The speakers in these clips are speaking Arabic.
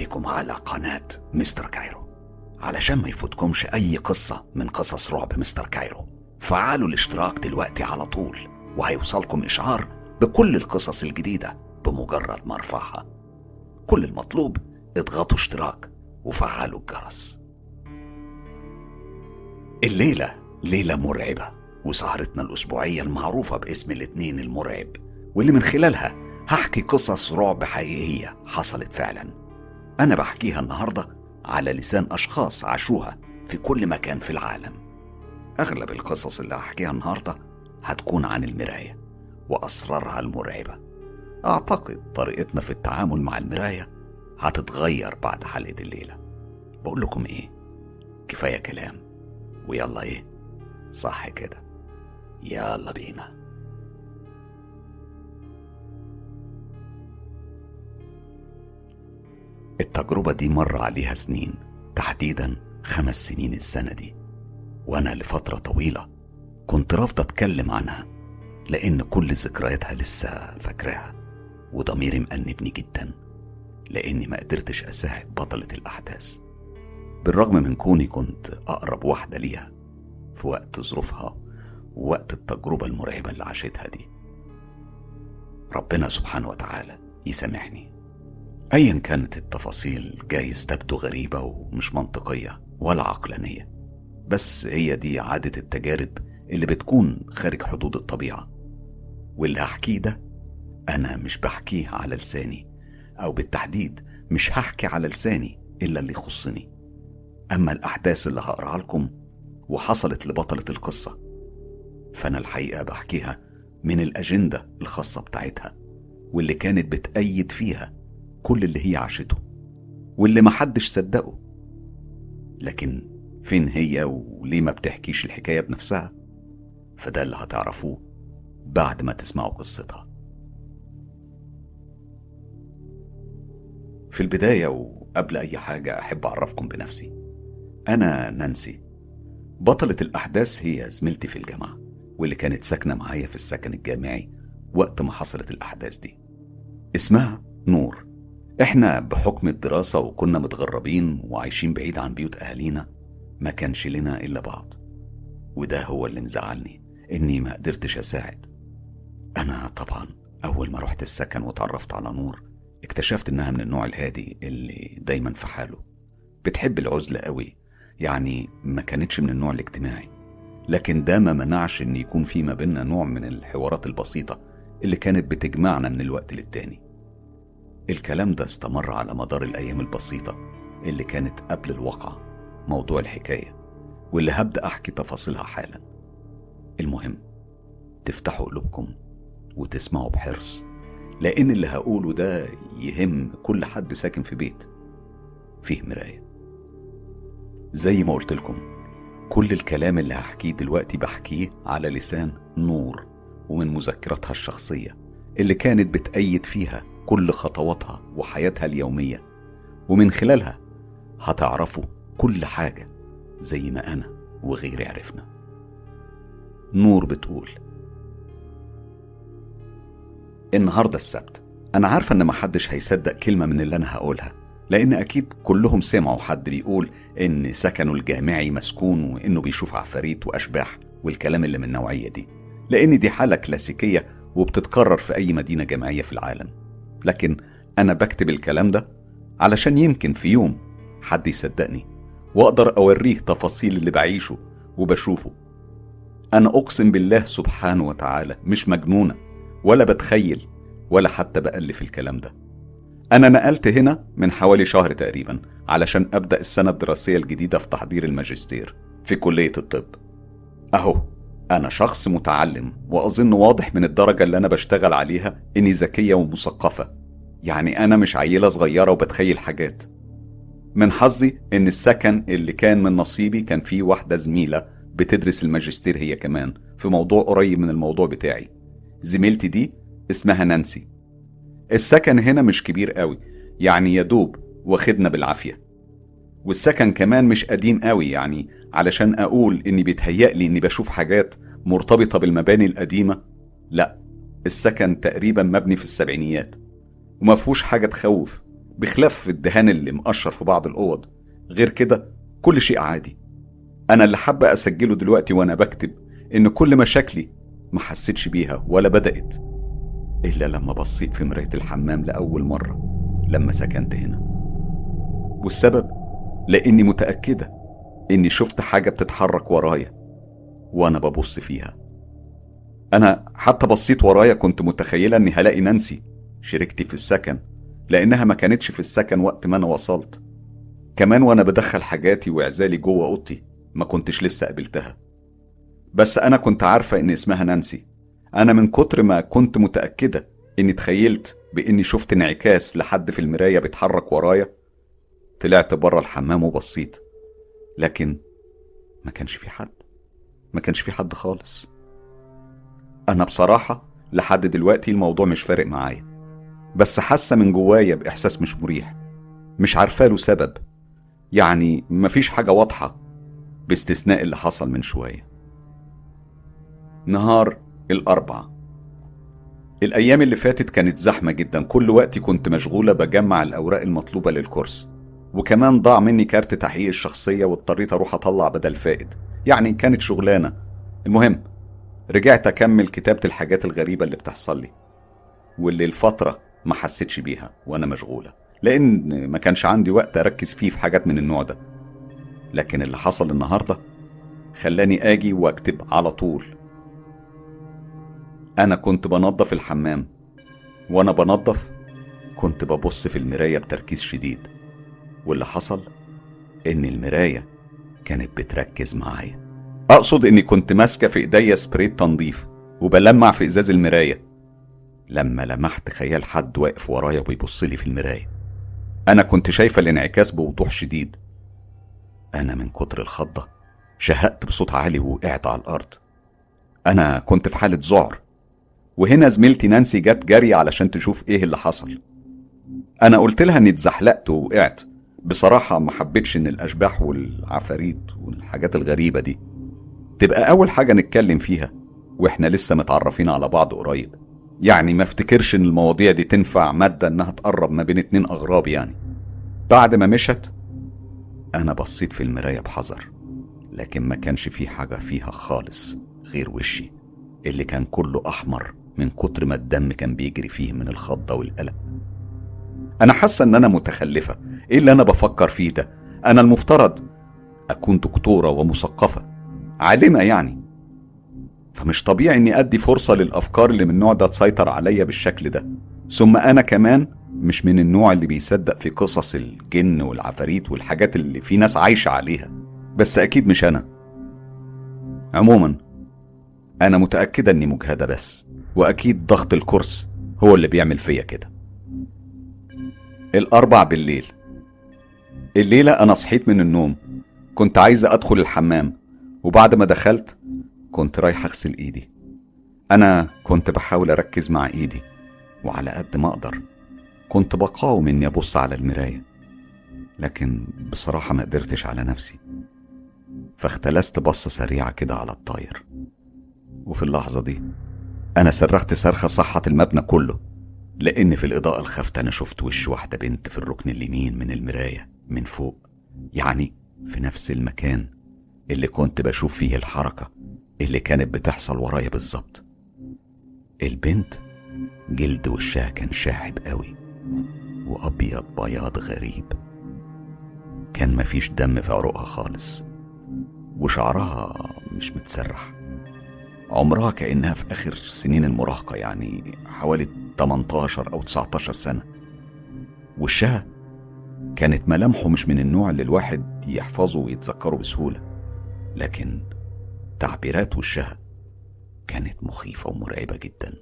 بكم على قناة مستر كايرو. علشان ما يفوتكمش أي قصة من قصص رعب مستر كايرو. فعلوا الاشتراك دلوقتي على طول وهيوصلكم إشعار بكل القصص الجديدة بمجرد ما أرفعها. كل المطلوب اضغطوا اشتراك وفعلوا الجرس. الليلة ليلة مرعبة وسهرتنا الأسبوعية المعروفة باسم الاتنين المرعب واللي من خلالها هحكي قصص رعب حقيقية حصلت فعلا. أنا بحكيها النهاردة على لسان أشخاص عاشوها في كل مكان في العالم. أغلب القصص اللي هحكيها النهاردة هتكون عن المراية وأسرارها المرعبة. أعتقد طريقتنا في التعامل مع المراية هتتغير بعد حلقة الليلة. بقول لكم إيه؟ كفاية كلام. ويلا إيه؟ صح كده. يلا بينا. التجربة دي مر عليها سنين تحديدا خمس سنين السنة دي. وأنا لفترة طويلة كنت رافضة أتكلم عنها لأن كل ذكرياتها لسه فاكراها وضميري مأنبني جدا لأني ما قدرتش أساعد بطلة الأحداث. بالرغم من كوني كنت أقرب واحدة ليها في وقت ظروفها ووقت التجربة المرعبة اللي عاشتها دي. ربنا سبحانه وتعالى يسامحني. ايا كانت التفاصيل جايز تبدو غريبة ومش منطقية ولا عقلانية بس هي دي عادة التجارب اللي بتكون خارج حدود الطبيعة. واللي هحكيه ده أنا مش بحكيه على لساني أو بالتحديد مش هحكي على لساني إلا اللي يخصني. أما الأحداث اللي هقرأها لكم وحصلت لبطلة القصة فأنا الحقيقة بحكيها من الأجندة الخاصة بتاعتها واللي كانت بتأيد فيها كل اللي هي عاشته واللي محدش صدقه. لكن فين هي وليه ما بتحكيش الحكاية بنفسها؟ فده اللي هتعرفوه بعد ما تسمعوا قصتها. في البداية وقبل أي حاجة أحب أعرفكم بنفسي. أنا نانسي. بطلة الأحداث هي زميلتي في الجامعة واللي كانت ساكنة معايا في السكن الجامعي وقت ما حصلت الأحداث دي. اسمها نور. إحنا بحكم الدراسة وكنا متغربين وعايشين بعيد عن بيوت أهالينا ما كانش لنا إلا بعض. وده هو اللي مزعلني إني ما قدرتش أساعد. أنا طبعا أول ما رحت السكن وتعرفت على نور اكتشفت إنها من النوع الهادي اللي دايما في حاله. بتحب العزلة قوي يعني ما كانتش من النوع الاجتماعي. لكن ده ما منعش إن يكون في ما بيننا نوع من الحوارات البسيطة اللي كانت بتجمعنا من الوقت للتاني. الكلام ده استمر على مدار الأيام البسيطة اللي كانت قبل الواقعة موضوع الحكاية واللي هبدأ أحكي تفاصيلها حالا. المهم تفتحوا قلوبكم وتسمعوا بحرص لأن اللي هقوله ده يهم كل حد ساكن في بيت. فيه مراية. زي ما قلت لكم كل الكلام اللي هحكيه دلوقتي بحكيه على لسان نور ومن مذكراتها الشخصية اللي كانت بتأيد فيها كل خطواتها وحياتها اليومية. ومن خلالها هتعرفوا كل حاجة زي ما أنا وغيري عرفنا. نور بتقول النهاردة السبت. أنا عارفة إن محدش هيصدق كلمة من اللي أنا هقولها لأن أكيد كلهم سمعوا حد بيقول إن سكنه الجامعي مسكون وإنه بيشوف عفاريت وأشباح والكلام اللي من النوعية دي. لأن دي حالة كلاسيكية وبتتكرر في أي مدينة جامعية في العالم. لكن أنا بكتب الكلام ده علشان يمكن في يوم حد يصدقني وأقدر أوريه تفاصيل اللي بعيشه وبشوفه. أنا أقسم بالله سبحانه وتعالى مش مجنونة ولا بتخيل ولا حتى بألف الكلام ده. أنا نقلت هنا من حوالي شهر تقريبا علشان أبدأ السنة الدراسية الجديدة في تحضير الماجستير في كلية الطب. أهو. أنا شخص متعلم وأظن واضح من الدرجة اللي أنا بشتغل عليها إني ذكية ومثقفة. يعني أنا مش عيلة صغيرة وبتخيل حاجات. من حظي إن السكن اللي كان من نصيبي كان فيه واحدة زميلة بتدرس الماجستير هي كمان في موضوع قريب من الموضوع بتاعي. زميلتي دي اسمها نانسي. السكن هنا مش كبير قوي يعني يدوب واخدنا بالعافية. والسكن كمان مش قديم قوي يعني علشان أقول إني بيتهيألي إني بشوف حاجات مرتبطة بالمباني القديمة. لا السكن تقريبا مبني في السبعينيات وما فيهوش حاجة تخوف بخلاف الدهان اللي مقشر في بعض الأوض. غير كده كل شيء عادي. أنا اللي حابة أسجله دلوقتي وأنا بكتب إن كل مشاكلي ما حسيتش بيها ولا بدأت إلا لما بصيت في مراية الحمام لأول مرة لما سكنت هنا. والسبب؟ لأني متأكدة إني شفت حاجة بتتحرك ورايا وأنا ببص فيها. أنا حتى بصيت ورايا كنت متخيلة إني هلاقي نانسي شريكتي في السكن لأنها ما كانتش في السكن وقت ما أنا وصلت. كمان وأنا بدخل حاجاتي وعزالي جوه أوضتي ما كنتش لسه قابلتها. بس أنا كنت عارفة إن اسمها نانسي. أنا من كتر ما كنت متأكدة إني تخيلت بإني شفت انعكاس لحد في المراية بيتحرك ورايا طلعت بره الحمام وبصيت لكن ما كانش في حد ما كانش في حد خالص. أنا بصراحة لحد دلوقتي الموضوع مش فارق معايا بس حاسة من جوايا بإحساس مش مريح مش عارفة له سبب. يعني مفيش حاجة واضحة باستثناء اللي حصل من شوية. نهار الأربعة الأيام اللي فاتت كانت زحمة جدا كل وقتي كنت مشغولة بجمع الأوراق المطلوبة للكورس. وكمان ضاع مني كارت تحقيق الشخصية واضطريت أروح أطلع بدل فائد. يعني كانت شغلانة. المهم رجعت أكمل كتابة الحاجات الغريبة اللي بتحصل لي واللي الفترة ما حسيتش بيها وأنا مشغولة. لأن ما كانش عندي وقت أركز فيه في حاجات من النوع ده. لكن اللي حصل النهاردة خلاني آجي وأكتب على طول. أنا كنت بنظف الحمام وأنا بنظف كنت ببص في المراية بتركيز شديد. واللي حصل؟ إن المراية كانت بتركز معايا. أقصد إني كنت ماسكة في إيديا سبريت تنظيف وبلمع في إزاز المراية. لما لمحت خيال حد واقف ورايا وبيبص لي في المراية أنا كنت شايفة الانعكاس بوضوح شديد. أنا من كتر الخضة شهقت بصوت عالي ووقعت على الأرض. أنا كنت في حالة ذعر وهنا زميلتي نانسي جت جري علشان تشوف إيه اللي حصل. أنا قلت لها إني اتزحلقت ووقعت. بصراحة ما حبيتش إن الأشباح والعفاريت والحاجات الغريبة دي تبقى أول حاجة نتكلم فيها وإحنا لسه متعرفين على بعض قريب. يعني ما افتكرش إن المواضيع دي تنفع مادة إنها تقرب ما بين اتنين أغراب يعني. بعد ما مشت أنا بصيت في المراية بحذر لكن ما كانش في حاجة فيها خالص غير وشي اللي كان كله أحمر من كتر ما الدم كان بيجري فيه من الخضة والقلق. أنا حاسة إن أنا متخلفة إيه اللي أنا بفكر فيه ده؟ أنا المفترض أكون دكتورة ومثقفة عالمة يعني. فمش طبيعي إني أدي فرصة للأفكار اللي من النوع ده تسيطر عليا بالشكل ده. ثم أنا كمان مش من النوع اللي بيصدق في قصص الجن والعفاريت والحاجات اللي في ناس عايشة عليها. بس أكيد مش أنا. عموما أنا متأكدة إني مجهدة بس وأكيد ضغط الكورس هو اللي بيعمل فيا كده. الأربع بالليل. الليلة أنا صحيت من النوم كنت عايزة أدخل الحمام وبعد ما دخلت كنت رايح أغسل إيدي. أنا كنت بحاول أركز مع إيدي وعلى قد ما أقدر كنت بقاوم إني أبص على المراية لكن بصراحة ما قدرتش على نفسي فاختلست بصة سريعة كده على الطاير. وفي اللحظة دي أنا صرخت صرخة صحت المبنى كله لأن في الإضاءة الخافتة أنا شفت وش واحدة بنت في الركن اليمين من المراية. من فوق يعني في نفس المكان اللي كنت بشوف فيه الحركة اللي كانت بتحصل ورايا بالظبط. البنت جلد وشها كان شاحب قوي وأبيض بياض غريب. كان مفيش دم في عروقها خالص وشعرها مش متسرح. عمرها كأنها في آخر سنين المراهقة يعني حوالي 18 أو 19 سنة. وشها كانت ملامحه مش من النوع اللي الواحد يحفظه ويتذكره بسهولة لكن تعبيرات وشها كانت مخيفة ومرعبة جدا.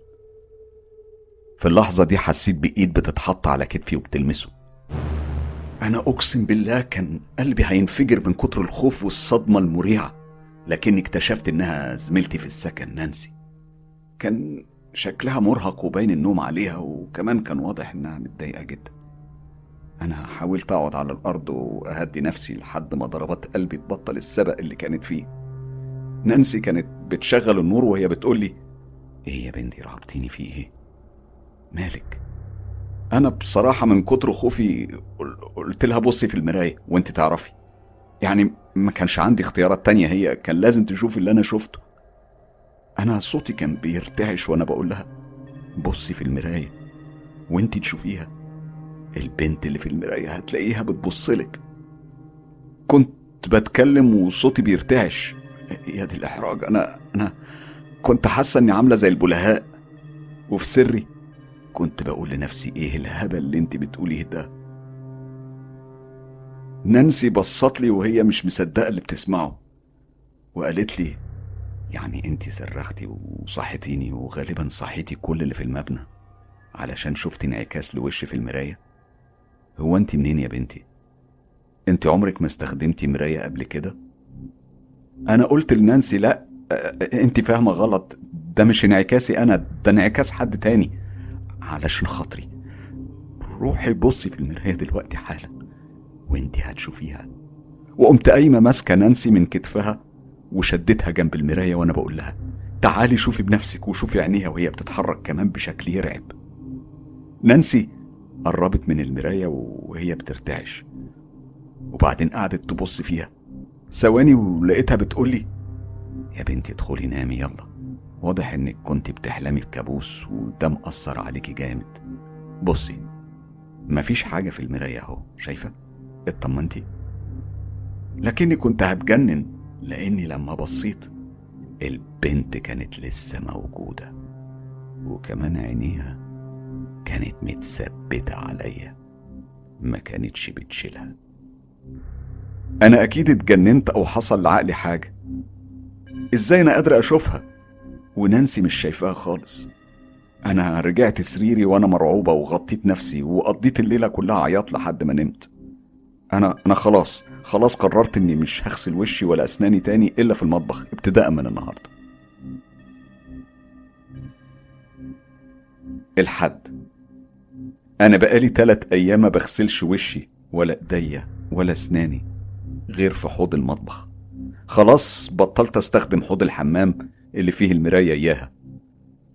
في اللحظة دي حسيت بإيد بتتحط على كتفي وبتلمسه. أنا أقسم بالله كان قلبي هينفجر من كتر الخوف والصدمة المريعة لكني اكتشفت إنها زميلتي في السكن نانسي. كان شكلها مرهق وباين النوم عليها وكمان كان واضح إنها متضايقة جدا. أنا حاولت أقعد على الأرض وأهدي نفسي لحد ما ضربات قلبي تبطل السبق اللي كانت فيه نانسي كانت بتشغل النور وهي بتقول لي إيه يا بنتي رهبتيني في إيه؟ مالك؟ أنا بصراحة من كتر خوفي قلت لها بصي في المراية وأنت تعرفي يعني ما كانش عندي اختيارات تانية هي كان لازم تشوفي اللي أنا شفته أنا صوتي كان بيرتعش وأنا بقول لها بصي في المراية وأنت تشوفيها البنت اللي في المراية هتلاقيها بتبصلك كنت بتكلم وصوتي بيرتعش. يا دي الإحراج. أنا أنا كنت حاسة إني عاملة زي البلهاء. وفي سري كنت بقول لنفسي إيه الهبل اللي أنت بتقوليه ده؟ نانسي بصت لي وهي مش مصدقة اللي بتسمعه. وقالت لي يعني أنت صرختي وصحتيني وغالبا صحيتي كل اللي في المبنى علشان شفت انعكاس لوشي في المراية؟ هو انت منين يا بنتي؟ انت عمرك ما استخدمتي مراية قبل كده؟ أنا قلت لنانسي لا انت فاهمة غلط. ده مش انعكاسي أنا ده انعكاس حد تاني. علشان خاطري. روحي بصي في المراية دلوقتي حالا وانت هتشوفيها. وقمت قايمة ماسكة نانسي من كتفها وشدتها جنب المراية وأنا بقول لها تعالي شوفي بنفسك وشوفي عينيها وهي بتتحرك كمان بشكل يرعب. نانسي قربت من المراية وهي بترتعش. وبعدين قعدت تبص فيها. ثواني ولقيتها بتقولي يا بنتي ادخلي نامي يلا. واضح إنك كنت بتحلمي بكابوس وده مأثر عليكي جامد. بصي مفيش حاجة في المراية أهو شايفة؟ اطمنتي؟ لكني كنت هتجنن لأني لما بصيت البنت كانت لسه موجودة. وكمان عينيها كانت متثبتة عليا. ما كانتش بتشيلها. أنا أكيد اتجننت أو حصل لعقلي حاجة. إزاي أنا قادر أشوفها؟ ونانسي مش شايفاها خالص. أنا رجعت سريري وأنا مرعوبة وغطيت نفسي وقضيت الليلة كلها عياط لحد ما نمت. أنا أنا خلاص خلاص قررت إني مش هغسل وشي ولا أسناني تاني إلا في المطبخ ابتداء من النهارده. الحد. أنا بقالي تلات أيام ما بغسلش وشي ولا إيديا ولا أسناني غير في حوض المطبخ. خلاص بطلت أستخدم حوض الحمام اللي فيه المراية إياها.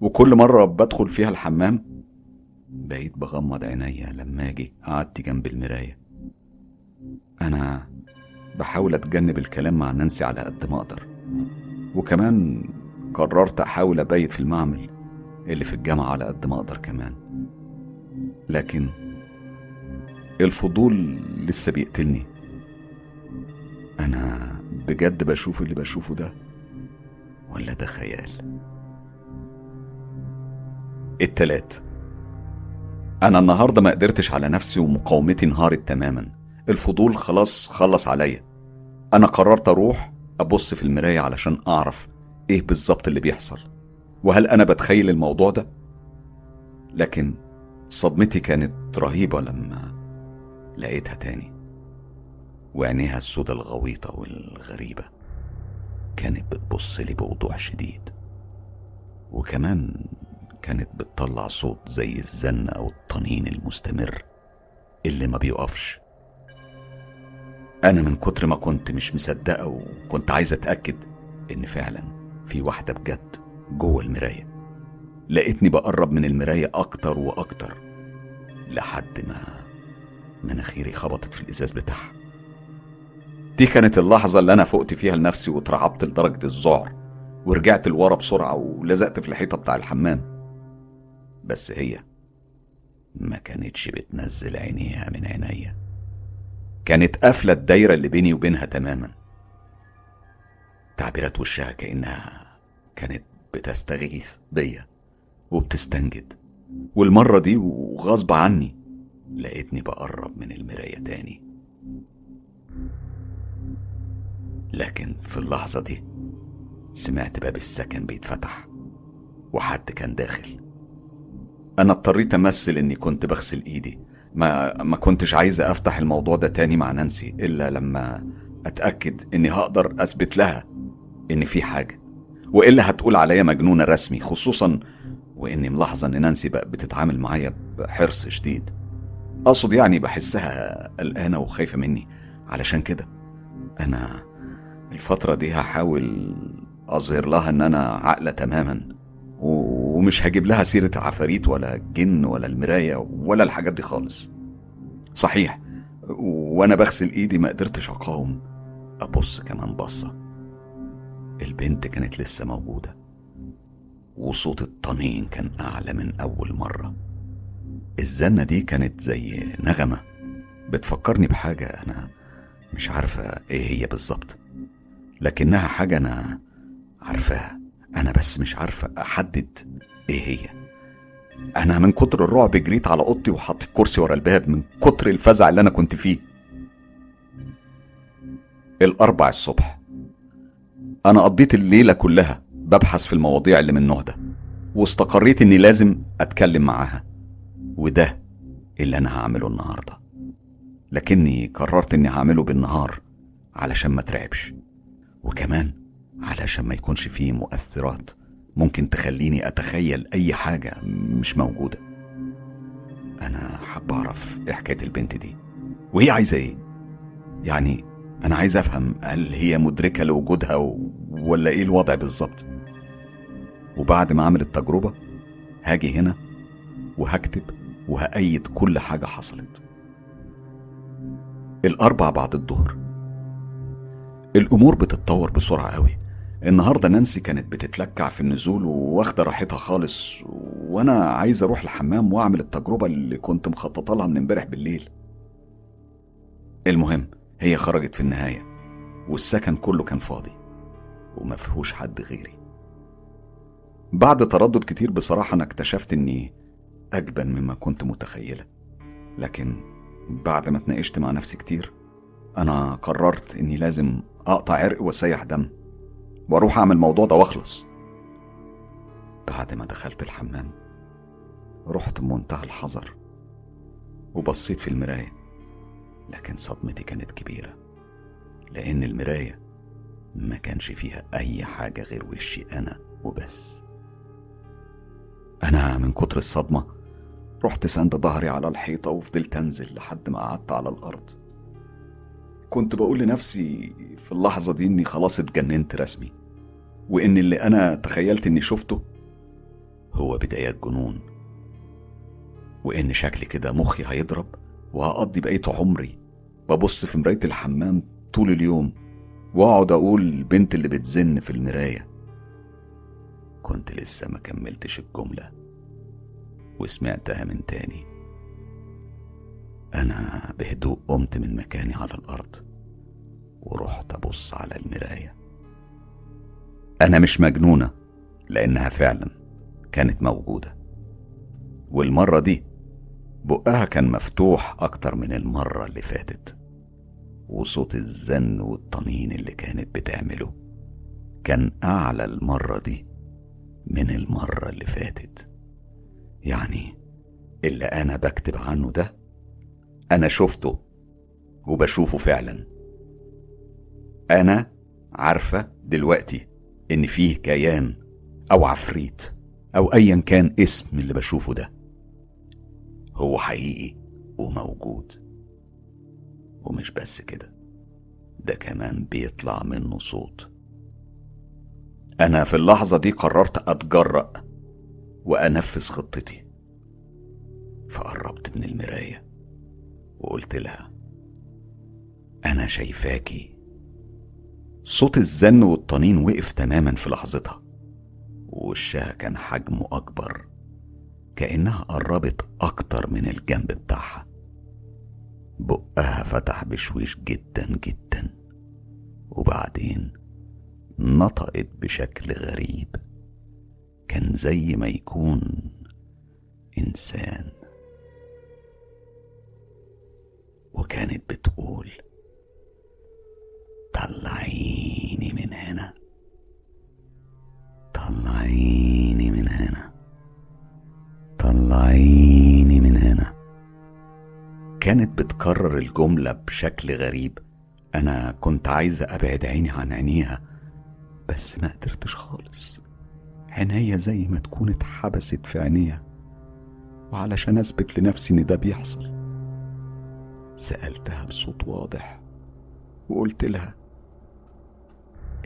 وكل مرة بدخل فيها الحمام بقيت بغمض عينيا لما أجي قعدت جنب المراية. أنا بحاول أتجنب الكلام مع نانسي على قد ما أقدر. وكمان قررت أحاول أبيت في المعمل اللي في الجامعة على قد ما أقدر كمان. لكن الفضول لسه بيقتلني. أنا بجد بشوف اللي بشوفه ده ولا ده خيال؟ التلات أنا النهارده ما قدرتش على نفسي ومقاومتي انهارت تماما. الفضول خلاص خلص عليا. أنا قررت أروح أبص في المراية علشان أعرف إيه بالظبط اللي بيحصل. وهل أنا بتخيل الموضوع ده؟ لكن صدمتي كانت رهيبة لما لقيتها تاني وعينيها السودة الغويطة والغريبة كانت بتبص لي بوضوح شديد وكمان كانت بتطلع صوت زي الزن أو الطنين المستمر اللي ما بيقفش. أنا من كتر ما كنت مش مصدقة وكنت عايز أتأكد إن فعلا في واحدة بجد جوه المراية. لقيتني بقرب من المراية أكتر وأكتر لحد ما مناخيري خبطت في الإزاز بتاعها. دي كانت اللحظة اللي أنا فقت فيها لنفسي واترعبت لدرجة الذعر ورجعت لورا بسرعة ولزقت في الحيطة بتاع الحمام. بس هي ما كانتش بتنزل عينيها من عينيا. كانت قافلة الدايرة اللي بيني وبينها تماما. تعبيرات وشها كأنها كانت بتستغيث بيا. وبتستنجد. والمرة دي وغصب عني لقيتني بقرب من المراية تاني. لكن في اللحظة دي سمعت باب السكن بيتفتح وحد كان داخل. أنا اضطريت أمثل إني كنت بغسل إيدي. ما ما كنتش عايز أفتح الموضوع ده تاني مع نانسي إلا لما أتأكد إني هقدر أثبت لها إن في حاجة. وإلا هتقول عليا مجنونة رسمي خصوصا وإني ملاحظة إن نانسي بقى بتتعامل معايا بحرص شديد. أقصد يعني بحسها قلقانة وخايفة مني. علشان كده أنا الفترة دي هحاول أظهر لها إن أنا عاقلة تماما. ومش هجيب لها سيرة عفاريت ولا الجن ولا المراية ولا الحاجات دي خالص. صحيح وأنا بغسل إيدي ما قدرتش أقاوم أبص كمان بصة. البنت كانت لسه موجودة. وصوت الطنين كان أعلى من أول مرة. الزنة دي كانت زي نغمة بتفكرني بحاجة أنا مش عارفة إيه هي بالظبط لكنها حاجة أنا عارفاها. أنا بس مش عارفة أحدد إيه هي. أنا من كتر الرعب جريت على أوضتي وحطيت كرسي ورا الباب من كتر الفزع اللي أنا كنت فيه. الأربع الصبح. أنا قضيت الليلة كلها ببحث في المواضيع اللي من النوع ده واستقريت إني لازم أتكلم معاها وده اللي أنا هعمله النهارده. لكني قررت إني هعمله بالنهار علشان ما أترعبش وكمان علشان ما يكونش فيه مؤثرات ممكن تخليني أتخيل أي حاجة مش موجودة. أنا حاب أعرف إيه حكاية البنت دي وهي عايزة إيه؟ يعني أنا عايز أفهم هل هي مدركة لوجودها. ولا إيه الوضع بالظبط؟ وبعد ما اعمل التجربه هاجي هنا وهكتب وهأيد كل حاجة حصلت. الأربع بعد الظهر. الأمور بتتطور بسرعة قوي. النهارده نانسي كانت بتتلكع في النزول واخده راحتها خالص وأنا عايز أروح الحمام وأعمل التجربة اللي كنت مخططة لها من امبارح بالليل. المهم هي خرجت في النهاية والسكن كله كان فاضي وما فيهوش حد غيري. بعد تردد كتير بصراحة أنا اكتشفت إني أجبن مما كنت متخيله. لكن بعد ما اتناقشت مع نفسي كتير أنا قررت إني لازم أقطع عرق وأسيح دم وأروح أعمل الموضوع ده وأخلص. بعد ما دخلت الحمام رحت بمنتهى الحذر وبصيت في المراية لكن صدمتي كانت كبيرة لأن المراية ما كانش فيها أي حاجة غير وشي أنا وبس. أنا من كتر الصدمة رحت سند ظهري على الحيطة وفضلت أنزل لحد ما قعدت على الأرض. كنت بقول لنفسي في اللحظة دي إني خلاص اتجننت رسمي وإن اللي أنا تخيلت إني شفته هو بدايات جنون وإن شكلي كده مخي هيضرب وهقضي بقية عمري ببص في مراية الحمام طول اليوم وأقعد أقول البنت اللي بتزن في المراية. كنت لسه ما كملتش الجملة وسمعتها من تاني. أنا بهدوء قمت من مكاني على الأرض ورحت أبص على المراية. أنا مش مجنونة لأنها فعلا كانت موجودة. والمرة دي بقها كان مفتوح أكتر من المرة اللي فاتت وصوت الزن والطنين اللي كانت بتعمله كان أعلى المرة دي. من المرة اللي فاتت. يعني اللي أنا بكتب عنه ده أنا شفته وبشوفه فعلا. أنا عارفة دلوقتي إن فيه كيان أو عفريت أو أيا كان اسم اللي بشوفه ده. هو حقيقي وموجود. ومش بس كده ده كمان بيطلع منه صوت. أنا في اللحظة دي قررت أتجرأ وأنفذ خطتي. فقربت من المراية وقلت لها أنا شايفاكي صوت الزن والطنين وقف تماما في لحظتها ووشها كان حجمه أكبر كأنها قربت أكتر من الجنب بتاعها. بقها فتح بشويش جدا جدا وبعدين نطقت بشكل غريب. كان زي ما يكون إنسان. وكانت بتقول طلعيني من هنا. طلعيني من هنا. طلعيني من هنا. كانت بتكرر الجملة بشكل غريب. أنا كنت عايزة أبعد عيني عن عينيها. بس ما قدرتش خالص. عينيا زي ما تكون اتحبست في عينيها وعلشان أثبت لنفسي إن ده بيحصل سألتها بصوت واضح وقلت لها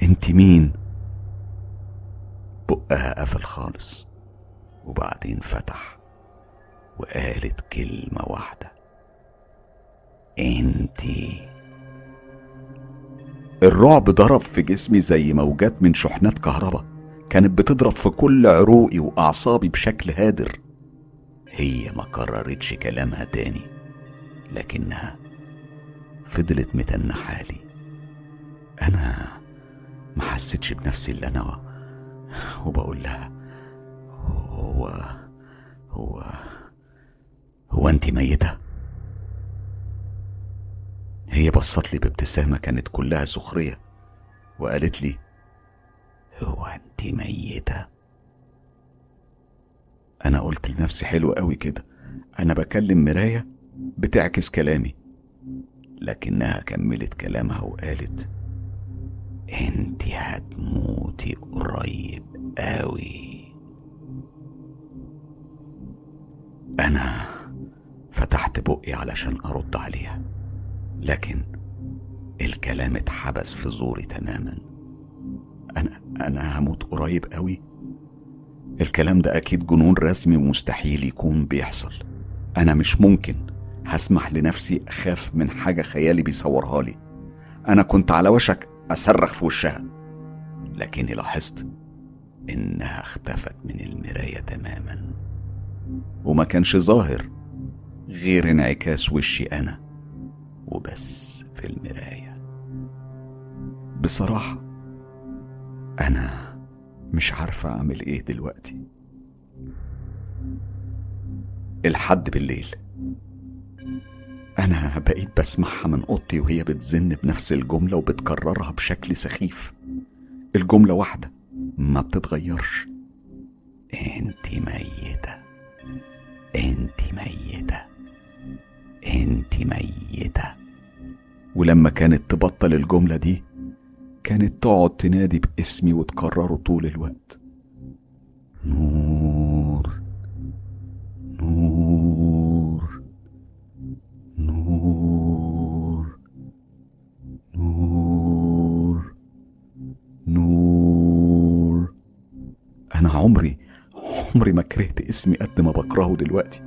أنت مين؟ بقها قفل خالص وبعدين فتح وقالت كلمة واحدة انتي الرعب ضرب في جسمي زي موجات من شحنات كهرباء كانت بتضرب في كل عروقي وأعصابي بشكل هادر هي ما كررتش كلامها تاني لكنها فضلت متنحالي أنا ما حسيتش بنفسي اللي أنا وبقول لها هو هو هو أنت ميتة؟ هي بصت لي بابتسامة كانت كلها سخرية وقالت لي هو أنت ميتة؟ أنا قلت لنفسي حلو قوي كده أنا بكلم مراية بتعكس كلامي لكنها كملت كلامها وقالت أنت هتموتي قريب قوي أنا فتحت بقي علشان أرد عليها لكن الكلام اتحبس في زوري تماما. أنا أنا هموت قريب قوي. الكلام ده أكيد جنون رسمي ومستحيل يكون بيحصل. أنا مش ممكن هسمح لنفسي أخاف من حاجة خيالي بيصورها لي. أنا كنت على وشك أصرخ في وشها. لكني لاحظت إنها اختفت من المراية تماما. وما كانش ظاهر غير انعكاس وشي أنا. وبس في المراية. بصراحة أنا مش عارفة أعمل إيه دلوقتي. الحد بالليل. أنا بقيت بسمعها من أوضتي وهي بتزن بنفس الجملة وبتكررها بشكل سخيف. الجملة واحدة ما بتتغيرش. انت ميتة. انت ميتة. أنت ميتة. ولما كانت تبطل الجملة دي كانت تقعد تنادي باسمي وتكرره طول الوقت. نور نور نور نور نور. أنا عمري عمري ما كرهت اسمي قد ما بكرهه دلوقتي.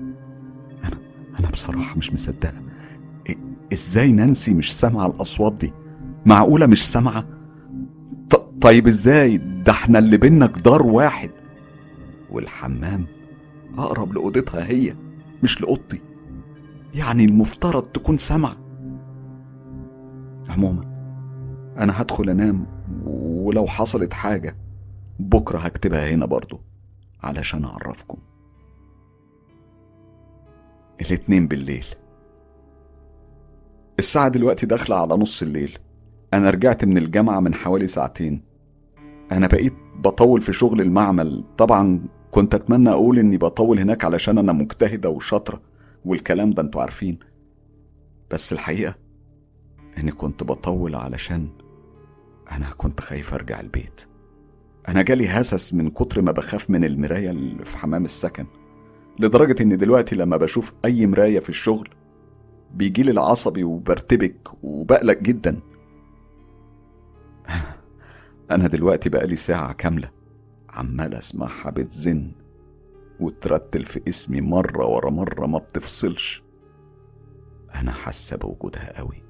أنا بصراحة مش مصدقه إ- إزاي نانسي مش سامعة الأصوات دي؟ معقولة مش سامعة؟ ط- طيب إزاي؟ ده إحنا اللي بينا جدار واحد. والحمام أقرب لأوضتها هي مش لأوضتي. يعني المفترض تكون سامعة. عموما أنا هدخل أنام ولو حصلت حاجة بكرة هكتبها هنا برضو علشان أعرفكم. الاتنين بالليل. الساعة دلوقتي داخلة على نص الليل. أنا رجعت من الجامعة من حوالي ساعتين. أنا بقيت بطول في شغل المعمل. طبعا كنت أتمنى أقول إني بطول هناك علشان أنا مجتهدة وشاطرة. والكلام ده أنتوا عارفين. بس الحقيقة إني كنت بطول علشان أنا كنت خايف أرجع البيت. أنا جالي هسس من كتر ما بخاف من المراية اللي في حمام السكن. لدرجة إن دلوقتي لما بشوف أي مراية في الشغل بيجيلي العصبي وبرتبك وبقلق جدا. أنا دلوقتي بقالي ساعة كاملة عمال أسمعها بتزن وترتل في اسمي مرة ورا مرة ما بتفصلش. أنا حاسة بوجودها قوي.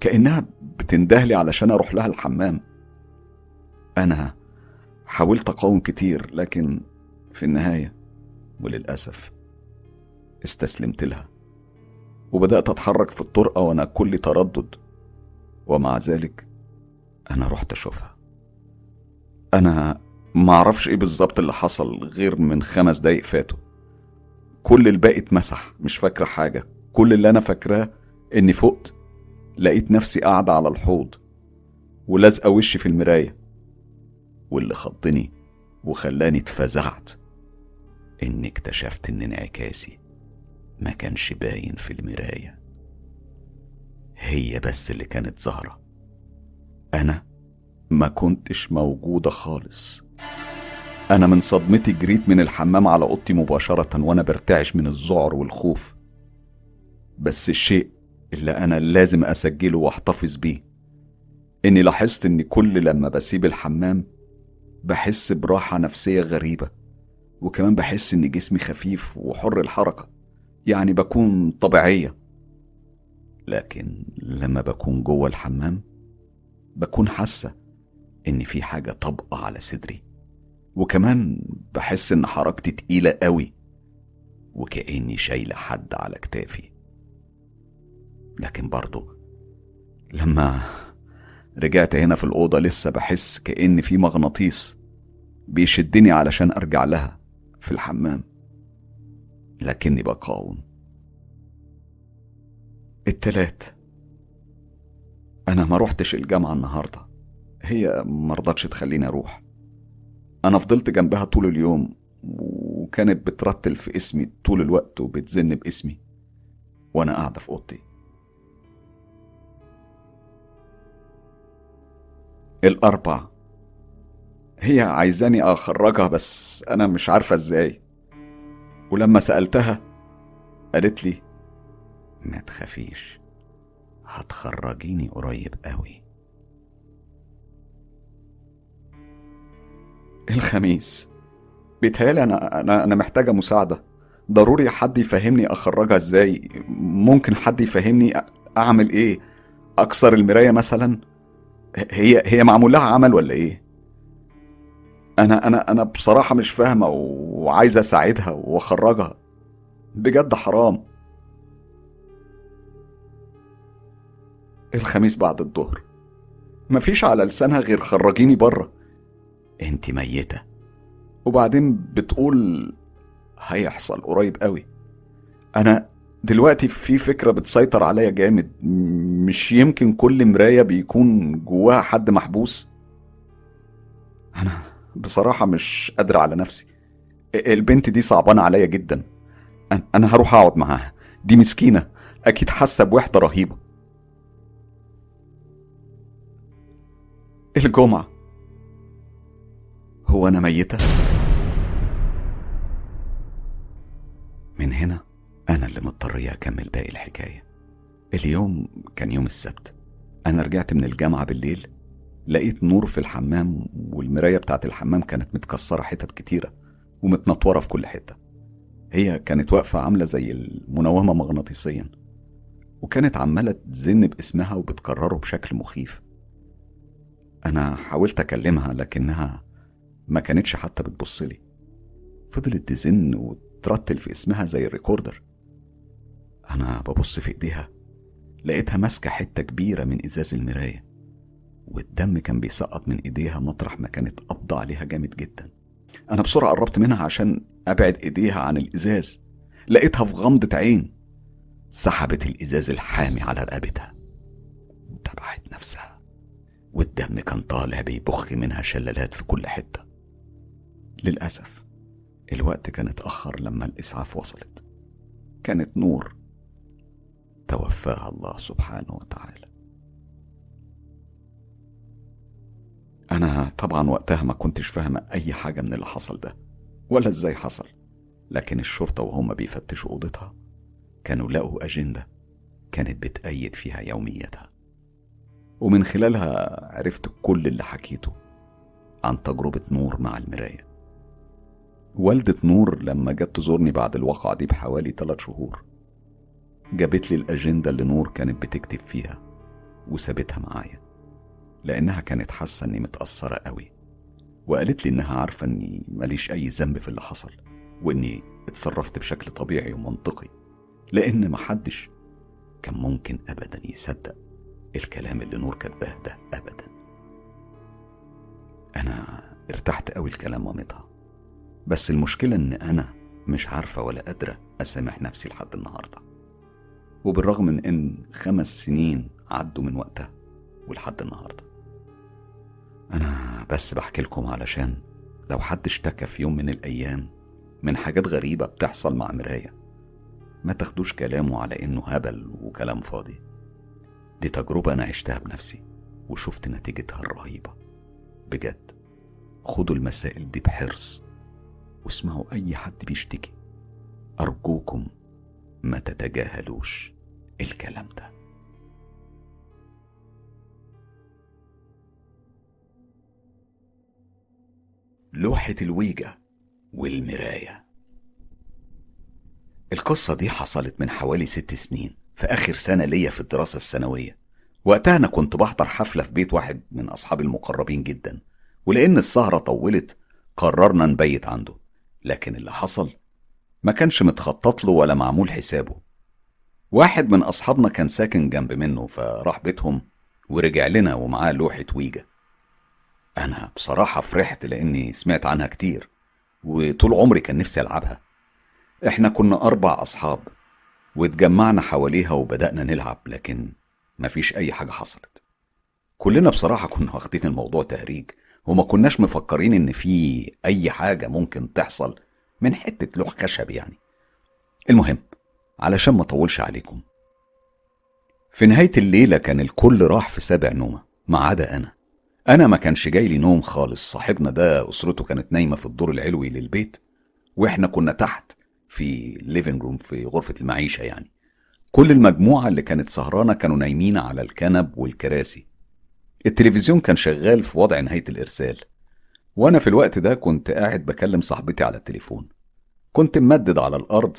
كأنها بتندهلي علشان أروح لها الحمام. أنا حاولت أقاوم كتير لكن في النهاية وللأسف استسلمت لها وبدأت أتحرك في الطرقة وأنا كل تردد ومع ذلك أنا رحت أشوفها. أنا معرفش إيه بالظبط اللي حصل غير من خمس دقايق فاتوا. كل الباقي اتمسح مش فاكرة حاجة. كل اللي أنا فاكراه إني فقت لقيت نفسي قاعدة على الحوض ولازقة وشي في المراية واللي خضني وخلاني اتفزعت. إني اكتشفت إن انعكاسي ما كانش باين في المراية. هي بس اللي كانت ظاهرة. أنا ما كنتش موجودة خالص. أنا من صدمتي جريت من الحمام على أوضتي مباشرة وأنا برتعش من الذعر والخوف. بس الشيء اللي أنا لازم أسجله وأحتفظ بيه إني لاحظت إن كل لما بسيب الحمام بحس براحة نفسية غريبة. وكمان بحس إن جسمي خفيف وحر الحركة يعني بكون طبيعية. لكن لما بكون جوه الحمام بكون حاسة إن في حاجة طبقة على صدري. وكمان بحس إن حركتي تقيلة قوي وكأني شايلة حد على كتافي. لكن برضه لما رجعت هنا في الأوضة لسه بحس كأن في مغناطيس بيشدني علشان أرجع لها. في الحمام. لكني بقاوم. التلات. أنا ما روحتش الجامعة النهاردة. هي مرضتش تخليني أروح. أنا فضلت جنبها طول اليوم وكانت بترتل في اسمي طول الوقت وبتزن باسمي. وأنا قاعدة في أوضتي. الأربع. هي عايزاني أخرجها بس أنا مش عارفة إزاي. ولما سألتها قالت لي ما تخافيش هتخرجيني قريب قوي. الخميس بيتهيألي أنا أنا أنا محتاجة مساعدة. ضروري حد يفهمني أخرجها إزاي؟ ممكن حد يفهمني أعمل إيه؟ أكسر المراية مثلا؟ هي هي معمول لها عمل ولا إيه؟ أنا أنا أنا بصراحة مش فاهمة وعايز أساعدها وأخرجها. بجد حرام. الخميس بعد الظهر. مفيش على لسانها غير خرجيني بره انت ميتة. وبعدين بتقول هيحصل قريب قوي. أنا دلوقتي في فكرة بتسيطر عليا جامد. مش يمكن كل مراية بيكون جواها حد محبوس؟ أنا بصراحة مش قادر على نفسي. البنت دي صعبانة عليا جدا. أنا هروح أقعد معاها. دي مسكينة. أكيد حاسة بوحدة رهيبة. الجمعة. هو أنا ميتة؟ من هنا أنا اللي مضطرية أكمل باقي الحكاية. اليوم كان يوم السبت. أنا رجعت من الجامعة بالليل. لقيت نور في الحمام والمراية بتاعت الحمام كانت متكسرة حتت كتيرة ومتنطورة في كل حتة. هي كانت واقفة عاملة زي المنومة مغناطيسيا وكانت عمالة تزن باسمها وبتكرره بشكل مخيف. أنا حاولت أكلمها لكنها ما كانتش حتى بتبص لي. فضلت تزن وترتل في اسمها زي الريكوردر. أنا ببص في إيديها لقيتها ماسكة حتة كبيرة من إزاز المراية. والدم كان بيسقط من إيديها مطرح ما كانت قبضة عليها جامد جدا. أنا بسرعة قربت منها عشان أبعد إيديها عن الإزاز. لقيتها في غمضة عين. سحبت الإزاز الحامي على رقبتها. وتبعت نفسها. والدم كان طالع بيبخ منها شلالات في كل حتة. للأسف الوقت كان اتأخر لما الإسعاف وصلت. كانت نور توفاها الله سبحانه وتعالى. أنا طبعا وقتها ما كنتش فاهمة أي حاجة من اللي حصل ده ولا إزاي حصل. لكن الشرطة وهم بيفتشوا أوضتها كانوا لقوا أجندة كانت بتأيد فيها يومياتها ومن خلالها عرفت كل اللي حكيته عن تجربة نور مع المراية. والدة نور لما جت تزورني بعد الواقعة دي بحوالي ثلاث شهور جابت لي الأجندة اللي نور كانت بتكتب فيها وسابتها معايا. لأنها كانت حاسة إني متأثرة قوي وقالت لي إنها عارفة إني ماليش أي ذنب في اللي حصل وإني اتصرفت بشكل طبيعي ومنطقي لأن محدش كان ممكن أبدا يصدق الكلام اللي نور كاتباه ده أبدا. أنا ارتحت قوي لكلام مامتها بس المشكلة إن أنا مش عارفة ولا قادرة أسامح نفسي لحد النهاردة. وبالرغم من إن خمس سنين عدوا من وقتها ولحد النهاردة. أنا بس بحكي لكم علشان لو حد اشتكى في يوم من الأيام من حاجات غريبة بتحصل مع مراية ما تاخدوش كلامه على إنه هبل وكلام فاضي. دي تجربة أنا عشتها بنفسي وشفت نتيجتها الرهيبة. بجد خدوا المسائل دي بحرص واسمعوا أي حد بيشتكي. أرجوكم ما تتجاهلوش الكلام ده. لوحة الويجا والمراية. القصة دي حصلت من حوالي ست سنين في آخر سنة ليا في الدراسة الثانوية وقتها أنا كنت بحضر حفلة في بيت واحد من أصحابي المقربين جدا ولأن السهرة طولت قررنا نبيت عنده. لكن اللي حصل ما كانش متخطط له ولا معمول حسابه. واحد من أصحابنا كان ساكن جنب منه فراح بيتهم ورجع لنا ومعاه لوحة ويجا. أنا بصراحة فرحت لأني سمعت عنها كتير وطول عمري كان نفسي ألعبها. إحنا كنا أربع أصحاب واتجمعنا حواليها وبدأنا نلعب لكن مفيش أي حاجة حصلت. كلنا بصراحة كنا واخدين الموضوع تهريج وما كناش مفكرين إن في أي حاجة ممكن تحصل من حتة لوح خشب يعني. المهم علشان ما أطولش عليكم. في نهاية الليلة كان الكل راح في سابع نومة ما عدا أنا. أنا ما كانش جاي لي نوم خالص. صاحبنا ده أسرته كانت نايمة في الدور العلوي للبيت وإحنا كنا تحت في living room في غرفة المعيشة يعني. كل المجموعة اللي كانت سهرانة كانوا نايمين على الكنب والكراسي. التلفزيون كان شغال في وضع نهاية الإرسال. وأنا في الوقت ده كنت قاعد بكلم صاحبتي على التليفون. كنت ممدد على الأرض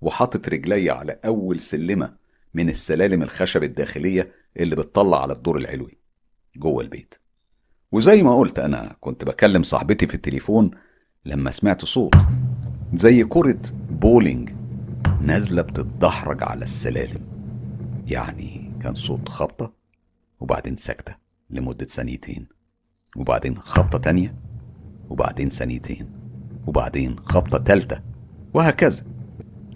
وحاطط رجلي على أول سلمة من السلالم الخشب الداخلية اللي بتطلع على الدور العلوي جوه البيت. وزي ما قلت أنا كنت بكلم صاحبتي في التليفون لما سمعت صوت زي كرة بولينج نازلة بتتدحرج على السلالم. يعني كان صوت خبطة وبعدين سكتة لمدة ثانيتين وبعدين خبطة تانية وبعدين ثانيتين وبعدين خبطة تالتة وهكذا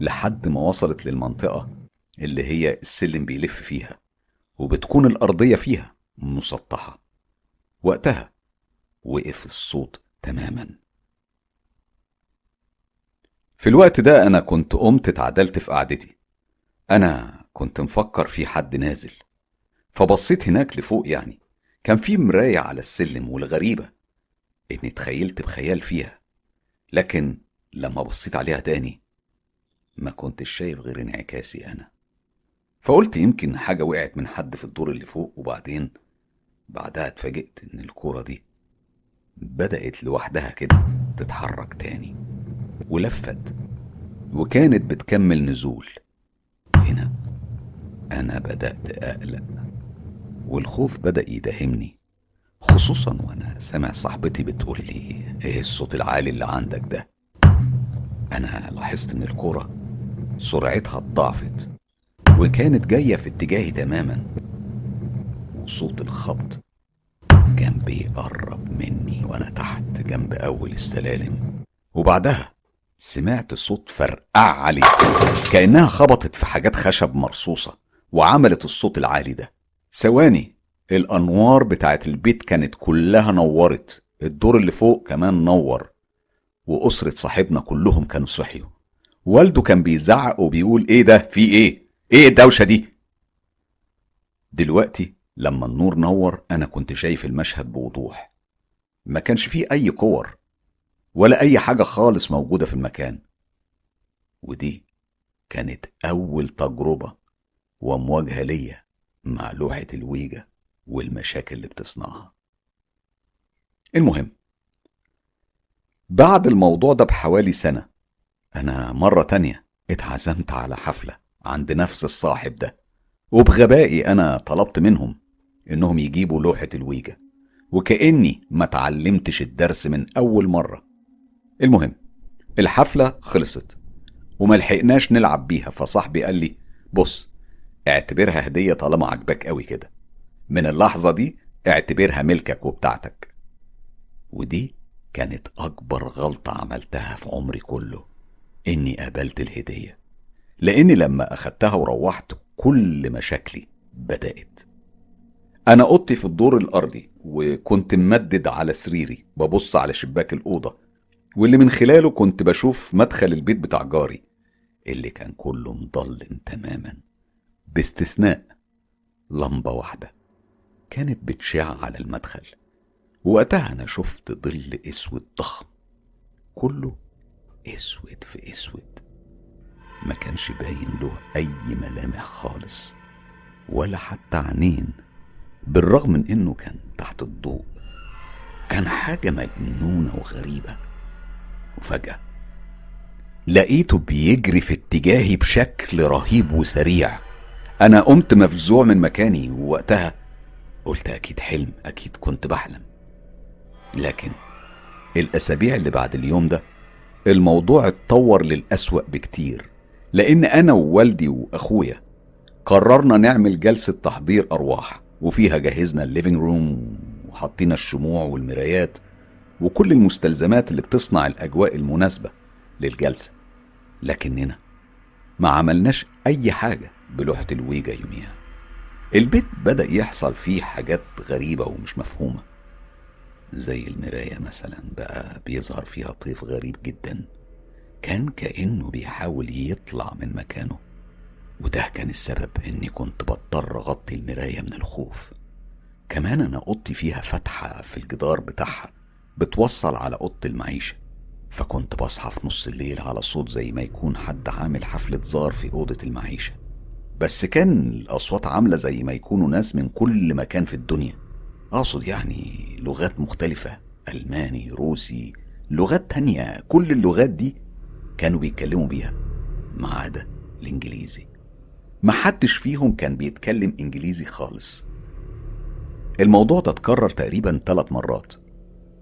لحد ما وصلت للمنطقة اللي هي السلم بيلف فيها وبتكون الأرضية فيها مسطحة. وقتها. وقف الصوت تماما. في الوقت ده أنا كنت قمت اتعدلت في قعدتي. أنا كنت مفكر في حد نازل. فبصيت هناك لفوق يعني. كان في مراية على السلم والغريبة إني تخيلت بخيال فيها. لكن لما بصيت عليها تاني ما كنتش شايف غير انعكاسي أنا. فقلت يمكن حاجة وقعت من حد في الدور اللي فوق وبعدين بعدها اتفاجئت إن الكورة دي بدأت لوحدها كده تتحرك تاني ولفت وكانت بتكمل نزول. هنا أنا بدأت أقلق والخوف بدأ يداهمني خصوصا وأنا سامع صاحبتي بتقول لي إيه الصوت العالي اللي عندك ده؟ أنا لاحظت إن الكورة سرعتها اتضاعفت وكانت جاية في اتجاهي تماما. وصوت الخبط كان بيقرب مني وأنا تحت جنب أول السلالم. وبعدها سمعت صوت فرقع علي كأنها خبطت في حاجات خشب مرصوصة وعملت الصوت العالي ده. ثواني الأنوار بتاعت البيت كانت كلها نورت الدور اللي فوق كمان نور وأسرة صاحبنا كلهم كانوا صحيوا. والده كان بيزعق وبيقول إيه ده؟ في إيه؟ إيه الدوشة دي؟ دلوقتي لما النور نور أنا كنت شايف المشهد بوضوح. ما كانش فيه أي كور ولا أي حاجة خالص موجودة في المكان. ودي كانت أول تجربة ومواجهة ليا مع لوحة الويجا والمشاكل اللي بتصنعها. المهم بعد الموضوع ده بحوالي سنة أنا مرة تانية اتعزمت على حفلة عند نفس الصاحب ده. وبغبائي أنا طلبت منهم إنهم يجيبوا لوحة الويجا وكأني ما تعلمتش الدرس من أول مرة. المهم الحفلة خلصت وما لحقناش نلعب بيها فصاحبي قال لي بص اعتبرها هدية طالما عجبك قوي كده. من اللحظة دي اعتبرها ملكك وبتاعتك. ودي كانت أكبر غلطة عملتها في عمري كله إني قبلت الهدية. لأني لما أخدتها وروحت كل مشاكلي بدأت. أنا أوضتي في الدور الأرضي وكنت ممدد على سريري ببص على شباك الأوضة واللي من خلاله كنت بشوف مدخل البيت بتاع جاري اللي كان كله مضلم تماما باستثناء لمبة واحدة كانت بتشع على المدخل. وقتها أنا شفت ظل أسود ضخم كله أسود في أسود. ما كانش باين له أي ملامح خالص ولا حتى عينين بالرغم من إنه كان تحت الضوء. كان حاجة مجنونة وغريبة. وفجأة لقيته بيجري في اتجاهي بشكل رهيب وسريع. أنا قمت مفزوع من مكاني ووقتها قلت أكيد حلم أكيد كنت بحلم. لكن الأسابيع اللي بعد اليوم ده الموضوع اتطور للأسوأ بكتير. لأن أنا ووالدي وأخويا قررنا نعمل جلسة تحضير أرواح وفيها جهزنا ال living room وحطينا الشموع والمرايات وكل المستلزمات اللي بتصنع الأجواء المناسبة للجلسة. لكننا ما عملناش أي حاجة بلوحة الويجا يوميها. البيت بدأ يحصل فيه حاجات غريبة ومش مفهومة زي المراية مثلا بقى بيظهر فيها طيف غريب جدا. كان كأنه بيحاول يطلع من مكانه وده كان السبب إني كنت بضطر أغطي المراية من الخوف. كمان أنا اوضتي فيها فتحة في الجدار بتاعها بتوصل على أوضة المعيشة فكنت بصحى في نص الليل على صوت زي ما يكون حد عامل حفلة زار في أوضة المعيشة. بس كان الأصوات عاملة زي ما يكونوا ناس من كل مكان في الدنيا. أقصد يعني لغات مختلفة ألماني روسي لغات تانية كل اللغات دي كانوا بيتكلموا بيها ما عدا الإنجليزي. محدش فيهم كان بيتكلم إنجليزي خالص. الموضوع ده اتكرر تقريبا ثلاث مرات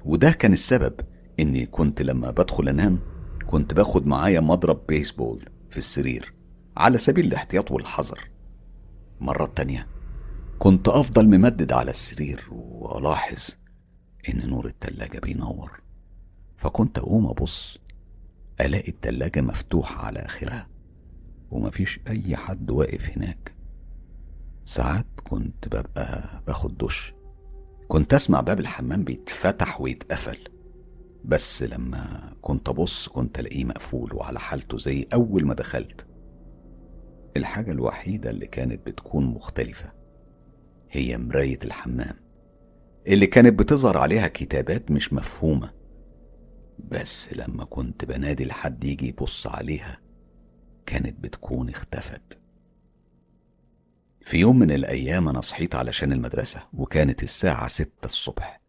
وده كان السبب إني كنت لما بدخل أنام كنت باخد معايا مضرب بيسبول في السرير على سبيل الاحتياط والحذر. مرات تانية كنت أفضل ممدد على السرير وألاحظ إن نور التلاجة بينور فكنت أقوم أبص ألاقي التلاجة مفتوحة على آخرها ومفيش أي حد واقف هناك. ساعات كنت ببقى باخد دش. كنت أسمع باب الحمام بيتفتح ويتقفل. بس لما كنت أبص كنت ألاقيه مقفول وعلى حالته زي أول ما دخلت. الحاجة الوحيدة اللي كانت بتكون مختلفة هي مراية الحمام. اللي كانت بتظهر عليها كتابات مش مفهومة. بس لما كنت بنادي لحد يجي يبص عليها كانت بتكون اختفت. في يوم من الأيام أنا صحيت علشان المدرسة وكانت الساعة ستة الصبح.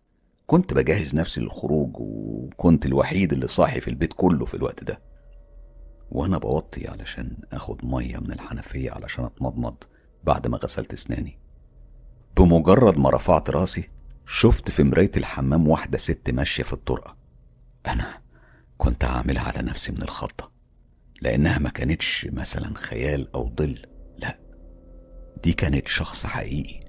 كنت بجهز نفسي للخروج وكنت الوحيد اللي صاحي في البيت كله في الوقت ده. وأنا بوطي علشان أخد مية من الحنفية علشان أتمضمض بعد ما غسلت أسناني. بمجرد ما رفعت راسي شفت في مراية الحمام واحدة ست ماشية في الطرقة. أنا كنت هعملها على نفسي من الخضة لأنها ما كانتش مثلا خيال أو ظل لا دي كانت شخص حقيقي.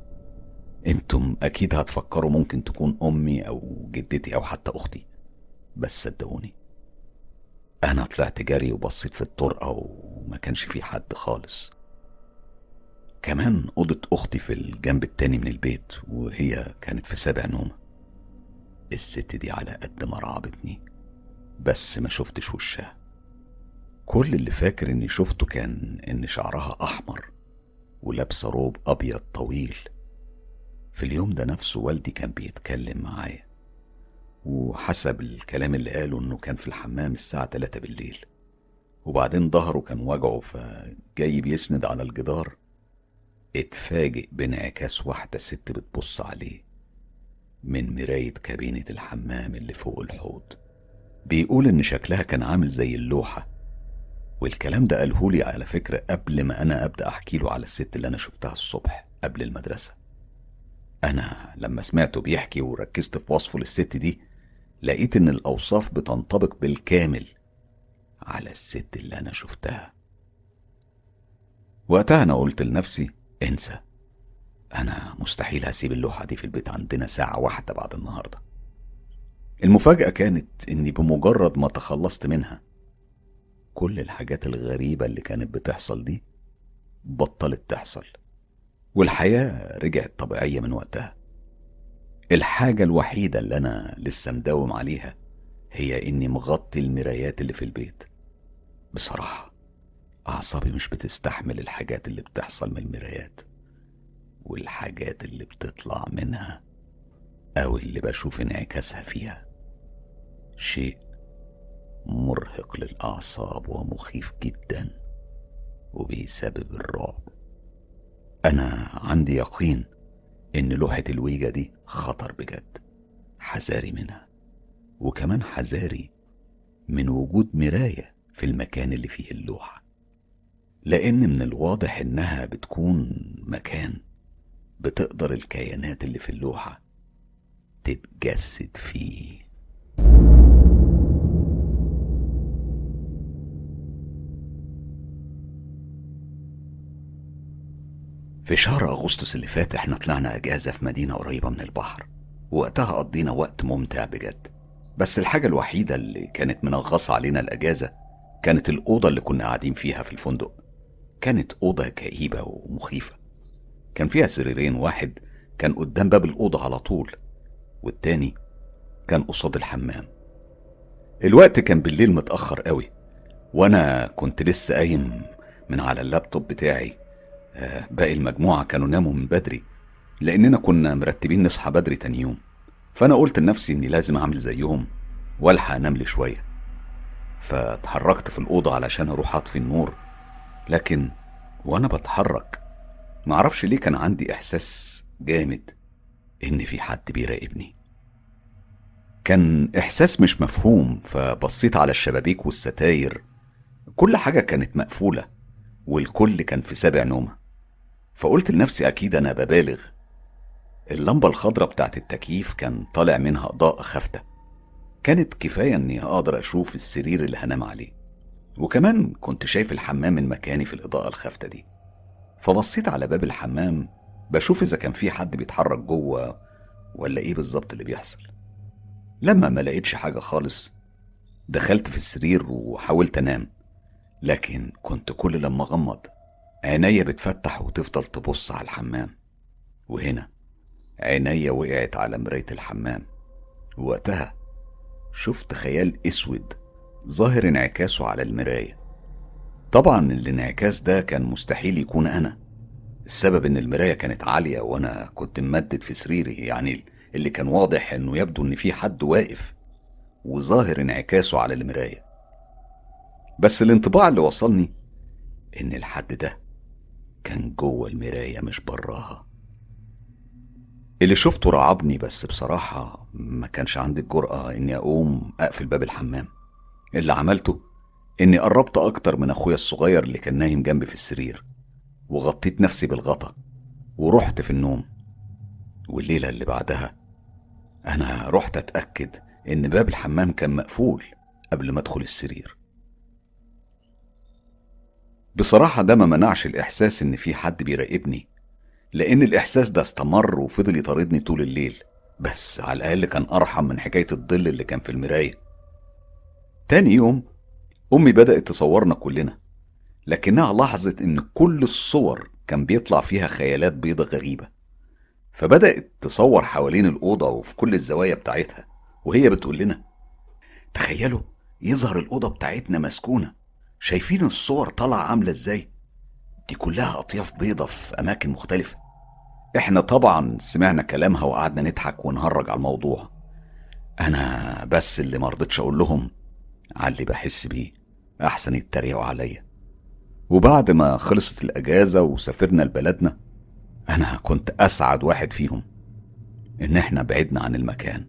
أنتم أكيد هتفكروا ممكن تكون أمي أو جدتي أو حتى أختي بس صدقوني أنا طلعت جري وبصيت في الطرقة وما كانش في حد خالص. كمان أوضة أختي في الجنب التاني من البيت وهي كانت في سابع نومة. الست دي على قد ما رعبتني بس ما شفتش وشها. كل اللي فاكر إني شفته كان إن شعرها أحمر ولابسة روب أبيض طويل. في اليوم ده نفسه والدي كان بيتكلم معايا وحسب الكلام اللي قاله إنه كان في الحمام الساعة 3 بالليل وبعدين ظهره كان وجعه فجاي بيسند على الجدار. اتفاجئ بانعكاس واحدة ست بتبص عليه. من مراية كابينة الحمام اللي فوق الحوض. بيقول إن شكلها كان عامل زي اللوحة. والكلام ده قالهولي على فكرة قبل ما أنا أبدأ أحكي له على الست اللي أنا شفتها الصبح قبل المدرسة. أنا لما سمعته بيحكي وركزت في وصفه للست دي لقيت إن الأوصاف بتنطبق بالكامل على الست اللي أنا شفتها. وقتها أنا قلت لنفسي انسى. أنا مستحيل هسيب اللوحة دي في البيت عندنا ساعة واحدة بعد النهاردة. المفاجأة كانت إني بمجرد ما تخلصت منها كل الحاجات الغريبة اللي كانت بتحصل دي بطلت تحصل والحياة رجعت طبيعية من وقتها. الحاجة الوحيدة اللي أنا لسه مداوم عليها هي إني مغطي المرايات اللي في البيت. بصراحة أعصابي مش بتستحمل الحاجات اللي بتحصل من المرايات. والحاجات اللي بتطلع منها أو اللي بشوف انعكاسها فيها. شيء مرهق للأعصاب ومخيف جدا وبيسبب الرعب. أنا عندي يقين إن لوحة الويجا دي خطر بجد حذاري منها. وكمان حذاري من وجود مراية في المكان اللي فيه اللوحة. لأن من الواضح إنها بتكون مكان بتقدر الكيانات اللي في اللوحة تتجسد فيه. في شهر أغسطس اللي فات إحنا طلعنا أجازة في مدينة قريبة من البحر. وقتها قضينا وقت ممتع بجد. بس الحاجة الوحيدة اللي كانت منغصة علينا الأجازة كانت الأوضة اللي كنا قاعدين فيها في الفندق. كانت أوضة كئيبة ومخيفة. كان فيها سريرين واحد كان قدام باب الأوضة على طول والتاني كان قصاد الحمام. الوقت كان بالليل متأخر قوي وأنا كنت لسه قايم من على اللابتوب بتاعي. آه، باقي المجموعة كانوا ناموا من بدري لأننا كنا مرتبين نصحى بدري تاني يوم. فأنا قلت لنفسي إني لازم أعمل زيهم وألحق أنام لي شوية. فاتحركت في الأوضة علشان أروح أطفي النور لكن وأنا بتحرك معرفش ليه كان عندي إحساس جامد إن في حد بيراقبني. كان إحساس مش مفهوم فبصيت على الشبابيك والستاير. كل حاجة كانت مقفولة والكل كان في سابع نومة. فقلت لنفسي أكيد أنا ببالغ. اللمبة الخضراء بتاعت التكييف كان طالع منها إضاءة خافتة. كانت كفاية إني أقدر أشوف السرير اللي هنام عليه. وكمان كنت شايف الحمام من مكاني في الإضاءة الخافتة دي. فبصيت على باب الحمام بشوف إذا كان في حد بيتحرك جوه ولا إيه بالظبط اللي بيحصل. لما ما لقيتش حاجة خالص دخلت في السرير وحاولت أنام لكن كنت كل لما أغمض عينيا بتفتح وتفضل تبص على الحمام. وهنا عينيا وقعت على مراية الحمام. وقتها شفت خيال أسود ظاهر انعكاسه على المراية. طبعا الانعكاس ده كان مستحيل يكون أنا. السبب إن المراية كانت عالية وأنا كنت ممدد في سريري يعني اللي كان واضح إنه يبدو إن في حد واقف وظاهر انعكاسه على المراية. بس الانطباع اللي وصلني إن الحد ده كان جوه المراية مش براها. اللي شفته رعبني بس بصراحة ما كانش عندي الجرأة إني أقوم أقفل باب الحمام. اللي عملته إني قربت أكتر من أخويا الصغير اللي كان نايم جنبي في السرير وغطيت نفسي بالغطا ورحت في النوم. والليلة اللي بعدها أنا رحت أتأكد إن باب الحمام كان مقفول قبل ما أدخل السرير. بصراحة ده ما منعش الإحساس إن في حد بيراقبني لأن الإحساس ده استمر وفضل يطاردني طول الليل بس على الأقل كان أرحم من حكاية الظل اللي كان في المراية. تاني يوم أمي بدأت تصورنا كلنا لكنها لاحظت إن كل الصور كان بيطلع فيها خيالات بيضة غريبة فبدأت تصور حوالين الأوضة وفي كل الزوايا بتاعتها وهي بتقول لنا تخيلوا يظهر الأوضة بتاعتنا مسكونة شايفين الصور طالعة عاملة إزاي؟ دي كلها أطياف بيضة في أماكن مختلفة. إحنا طبعا سمعنا كلامها وقعدنا نضحك ونهرج على الموضوع. أنا بس اللي مرضتش أقول لهم على اللي بحس بيه. أحسن يتريقوا عليا. وبعد ما خلصت الأجازة وسافرنا لبلدنا أنا كنت أسعد واحد فيهم إن إحنا بعدنا عن المكان.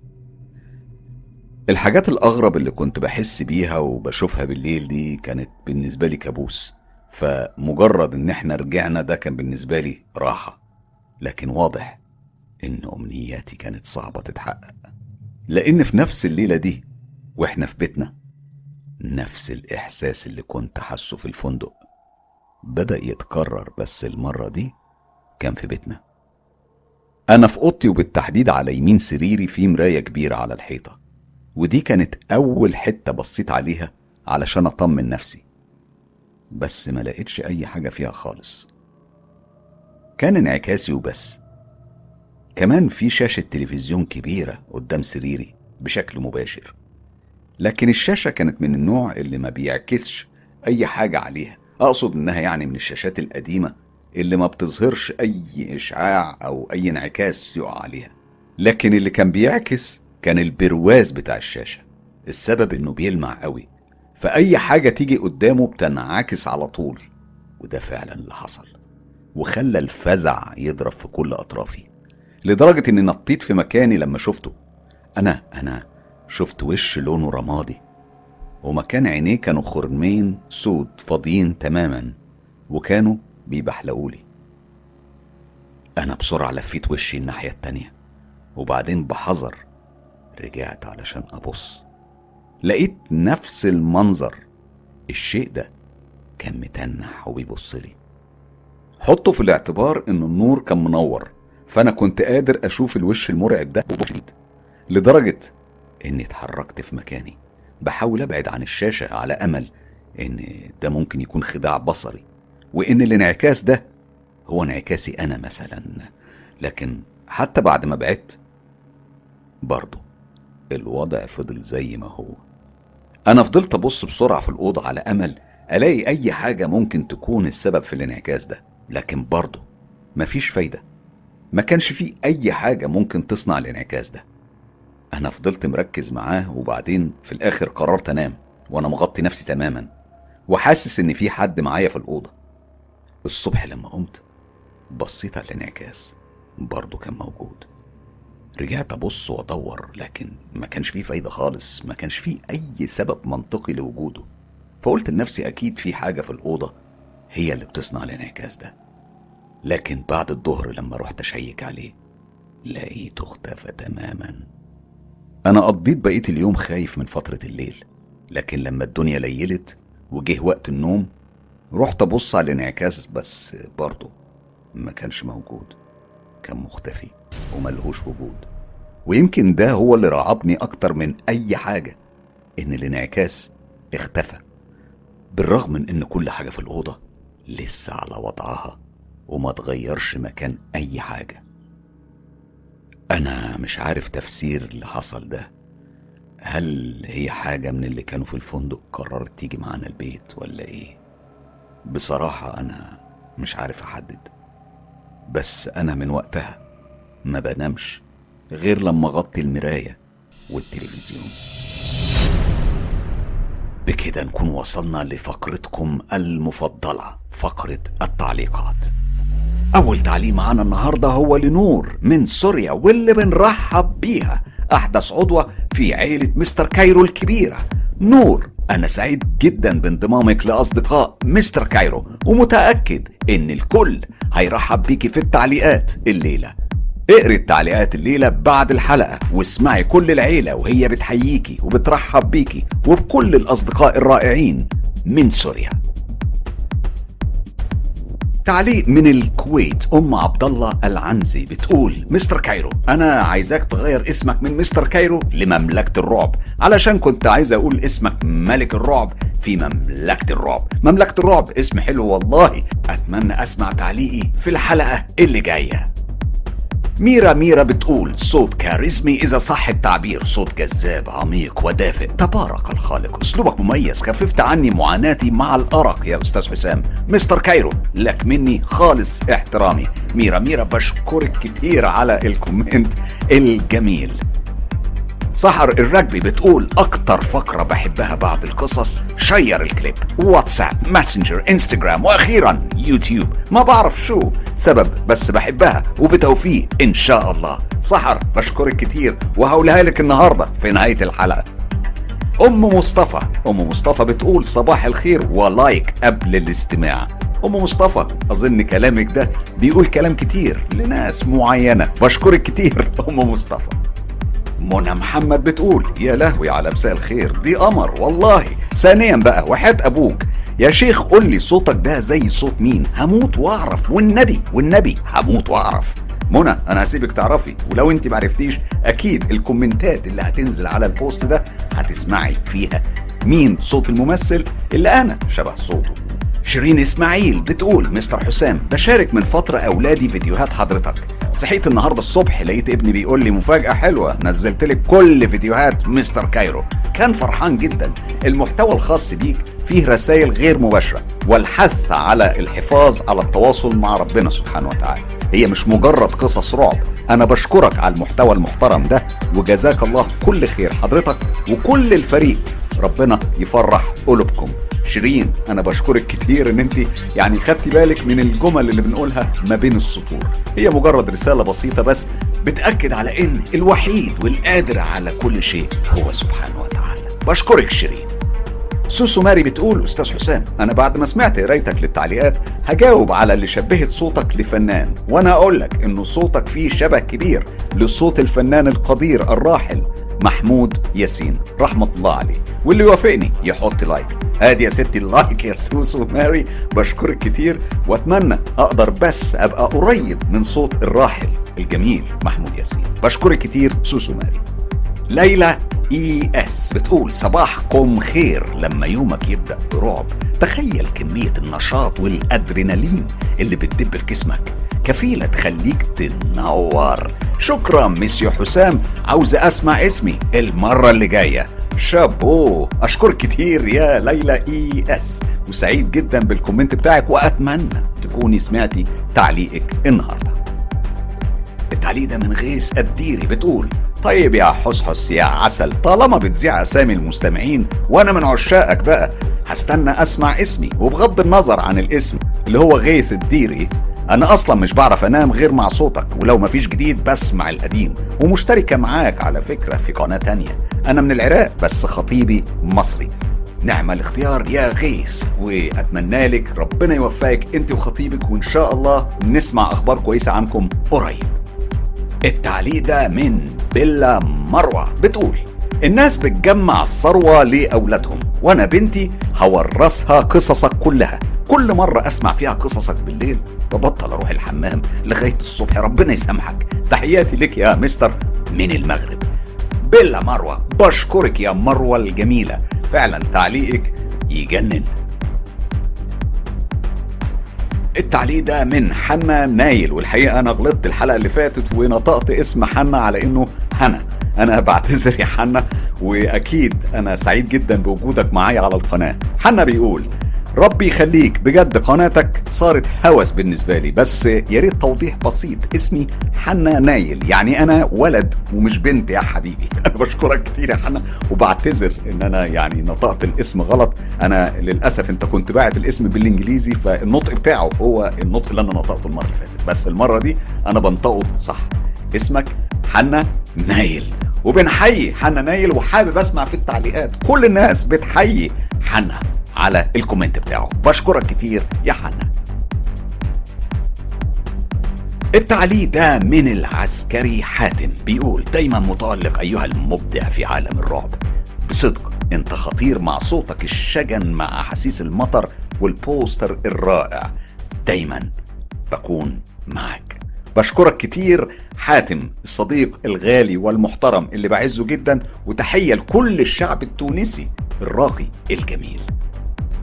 الحاجات الأغرب اللي كنت بحس بيها وبشوفها بالليل دي كانت بالنسبة لي كابوس. فمجرد إن إحنا رجعنا ده كان بالنسبة لي راحة. لكن واضح إن أمنياتي كانت صعبة تتحقق. لأن في نفس الليلة دي وإحنا في بيتنا نفس الإحساس اللي كنت حاسه في الفندق. بدأ يتكرر بس المرة دي كان في بيتنا. أنا في أوضتي وبالتحديد على يمين سريري في مراية كبيرة على الحيطة. ودي كانت أول حتة بصيت عليها علشان أطمن نفسي. بس ما لقيتش أي حاجة فيها خالص. كان انعكاسي وبس. كمان في شاشة تلفزيون كبيرة قدام سريري بشكل مباشر. لكن الشاشة كانت من النوع اللي ما بيعكسش أي حاجة عليها. أقصد إنها يعني من الشاشات القديمة اللي ما بتظهرش أي إشعاع أو أي انعكاس يقع عليها. لكن اللي كان بيعكس كان البرواز بتاع الشاشة السبب إنه بيلمع قوي. فأي حاجة تيجي قدامه بتنعكس على طول وده فعلا اللي حصل وخلى الفزع يضرب في كل أطرافي. لدرجة إني نطيت في مكاني لما شفته. أنا أنا شفت وش لونه رمادي. ومكان عينيه كانوا خرمين سود فاضيين تماما وكانوا بيبحلقولي أنا بسرعة لفيت وشي الناحية التانية وبعدين بحذر رجعت علشان أبص. لقيت نفس المنظر. الشيء ده كان متنح وبيبص لي. حطوا في الاعتبار إن النور كان منور فأنا كنت قادر أشوف الوش المرعب ده شديد لدرجة إني اتحركت في مكاني. بحاول أبعد عن الشاشة على أمل إن ده ممكن يكون خداع بصري. وإن الانعكاس ده هو انعكاسي أنا مثلا. لكن حتى بعد ما بعدت برضه الوضع فضل زي ما هو. أنا فضلت أبص بسرعة في الأوضة على أمل ألاقي أي حاجة ممكن تكون السبب في الانعكاس ده. لكن برضه مفيش فايدة. ما كانش فيه أي حاجة ممكن تصنع الانعكاس ده. أنا فضلت مركز معاه وبعدين في الآخر قررت أنام وأنا مغطي نفسي تماما وحاسس إن في حد معايا في الأوضة. الصبح لما قمت بصيت على الانعكاس برضه كان موجود. رجعت أبص وأدور لكن ما كانش فيه فايدة خالص ما كانش فيه أي سبب منطقي لوجوده. فقلت لنفسي أكيد في حاجة في الأوضة هي اللي بتصنع الانعكاس ده. لكن بعد الظهر لما رحت أشيك عليه لقيته اختفى تماما. أنا قضيت بقية اليوم خايف من فترة الليل لكن لما الدنيا ليلت وجه وقت النوم رحت أبص على الانعكاس بس برضه ما كانش موجود كان مختفي وملهوش وجود. ويمكن ده هو اللي رعبني أكتر من أي حاجة إن الانعكاس اختفى بالرغم من إن كل حاجة في الأوضة لسه على وضعها وما تغيرش مكان أي حاجة. أنا مش عارف تفسير اللي حصل ده. هل هي حاجة من اللي كانوا في الفندق قررت تيجي معانا البيت ولا إيه؟ بصراحة أنا مش عارف أحدد. بس أنا من وقتها ما بنامش غير لما أغطي المراية والتلفزيون. بكده نكون وصلنا لفقرتكم المفضلة فقرة التعليقات. أول تعليق معانا النهاردة هو لنور من سوريا واللي بنرحب بيها أحدث عضوة في عيلة مستر كايرو الكبيرة. نور أنا سعيد جدا بانضمامك لأصدقاء مستر كايرو ومتأكد إن الكل هيرحب بيكي في التعليقات الليلة. اقري التعليقات الليلة بعد الحلقة واسمعي كل العيلة وهي بتحييكي وبترحب بيكي وبكل الأصدقاء الرائعين من سوريا. تعليق من الكويت أم عبد الله العنزي بتقول مستر كايرو أنا عايزاك تغير اسمك من مستر كايرو لمملكة الرعب. علشان كنت عايز أقول اسمك ملك الرعب في مملكة الرعب. مملكة الرعب اسم حلو والله. أتمنى أسمع تعليقي في الحلقة اللي جاية. ميرا ميرا بتقول صوت كاريزمي إذا صح التعبير. صوت جذاب عميق ودافئ. تبارك الخالق. أسلوبك مميز. خففت عني معاناتي مع الأرق يا أستاذ حسام. مستر كايرو لك مني خالص احترامي. ميرا ميرا بشكرك كتير على ال comment الجميل. سحر الرجبي بتقول أكتر فقرة بحبها بعد القصص share الكليب واتساب ماسنجر إنستجرام وأخيرا يوتيوب. ما بعرف شو سبب بس بحبها وبتوفيق إن شاء الله. سحر بشكرك كتير وهقولها لك النهاردة في نهاية الحلقة. أم مصطفى أم مصطفى بتقول صباح الخير و like قبل الاستماع. أم مصطفى أظن كلامك ده بيقول كلام كتير لناس معينة. بشكرك كتير أم مصطفى. منى محمد بتقول يا لهوي على مساء الخير دي قمر والله. ثانيا بقى وحياة أبوك. يا شيخ قول لي صوتك ده زي صوت مين؟ هموت وأعرف. والنبي والنبي هموت وأعرف. منى أنا هسيبك تعرفي ولو أنت معرفتيش أكيد الكومنتات اللي هتنزل على ال post ده هتسمعي فيها. مين؟ صوت الممثل؟ اللي أنا. شبه صوته. شيرين إسماعيل بتقول مستر حسام بشارك من فترة أولادي فيديوهات حضرتك. صحيت النهارده الصبح لقيت ابني بيقول لي مفاجأة حلوة نزلت لك كل فيديوهات مستر كايرو. كان فرحان جدا. المحتوى الخاص بيك فيه رسائل غير مباشرة والحث على الحفاظ على التواصل مع ربنا سبحانه وتعالى. هي مش مجرد قصص رعب. أنا بشكرك على المحتوى المحترم ده وجزاك الله كل خير. حضرتك وكل الفريق ربنا يفرح قلوبكم. شيرين أنا بشكرك كتير إن أنت يعني خدتي بالك من الجمل اللي بنقولها ما بين السطور. هي مجرد رسالة بسيطة بس بتأكد على إن الوحيد والقادر على كل شيء هو سبحانه وتعالى. بشكرك شيرين. سوسو ماري بتقول أستاذ حسام أنا بعد ما سمعت قرايتك للتعليقات هجاوب على اللي شبهت صوتك لفنان. وأنا أقول لك إنه صوتك فيه شبه كبير لصوت الفنان القدير الراحل محمود ياسين رحمة الله عليه. واللي يوافقني يحط لايك. ادي يا ستي ال like يا سوسو ماري. بشكرك كتير وأتمنى أقدر بس أبقى قريب من صوت الراحل الجميل محمود ياسين. بشكرك كتير سوسو ماري. ليلى اي اس بتقول صباحكم خير لما يومك يبدأ برعب. تخيل كمية النشاط والأدرينالين اللي بتدب في جسمك. كفيلة تخليك تنور. شكرا مسيو حسام. عاوز أسمع اسمي المرة اللي جاية. شابو. أشكرك كتير يا ليلى اي اس وسعيد جدا بال comment بتاعك وأتمنى تكوني سمعتي تعليقك النهارده. التعليق ده من غيث الديري بتقول طيب يا حسحس يا عسل طالما بتذيع أسامي المستمعين وأنا من عشاقك بقى هستنى أسمع اسمي وبغض النظر عن الاسم اللي هو غيث الديري أنا أصلا مش بعرف أنام غير مع صوتك ولو مفيش جديد بسمع القديم ومشتركة معاك على فكرة في قناة تانية. أنا من العراق بس خطيبي مصري. نعم الاختيار يا غيث وأتمنى لك ربنا يوفقك أنت وخطيبك وإن شاء الله نسمع أخبار كويسة عنكم قريب. التعليق ده من بيلا مروة بتقول الناس بتجمع الثروة لأولادهم وأنا بنتي هورثها قصصك كلها. كل مرة أسمع فيها قصصك بالليل ببطل أروح الحمام لغاية الصبح. ربنا يسامحك. تحياتي لك يا مستر من المغرب. بيلا مروة بشكرك يا مروة الجميلة. فعلا تعليقك يجنن. التعليق ده من حنا نايل والحقيقة أنا غلطت الحلقة اللي فاتت ونطقت اسم حنا على إنه هنا أنا بعتذر يا حنا وأكيد أنا سعيد جدا بوجودك معايا على القناة. حنا بيقول ربي يخليك. بجد قناتك صارت هوس بالنسبة لي. بس يا ريت توضيح بسيط. اسمي حنا نايل. يعني أنا ولد ومش بنت يا حبيبي. أنا بشكرك كتير يا حنا. وبعتذر إن أنا يعني نطقت الاسم غلط. أنا للأسف أنت كنت باعت الاسم بالإنجليزي فالنطق بتاعه هو النطق اللي أنا نطقته المرة اللي فاتت. بس المرة دي أنا بنطقه صح. اسمك حنا نايل. وبنحيي حنا نايل وحابب أسمع في التعليقات. كل الناس بتحيي حنا. على ال comment بتاعه. بشكرك كتير يا حنا التعليق ده من العسكري حاتم. بيقول دايما متألق أيها المبدع في عالم الرعب. بصدق أنت خطير مع صوتك الشجن مع أحاسيس المطر والبوستر الرائع. دايما بكون معك. بشكرك كتير حاتم الصديق الغالي والمحترم اللي بعزه جدا وتحية لكل الشعب التونسي الراقي الجميل.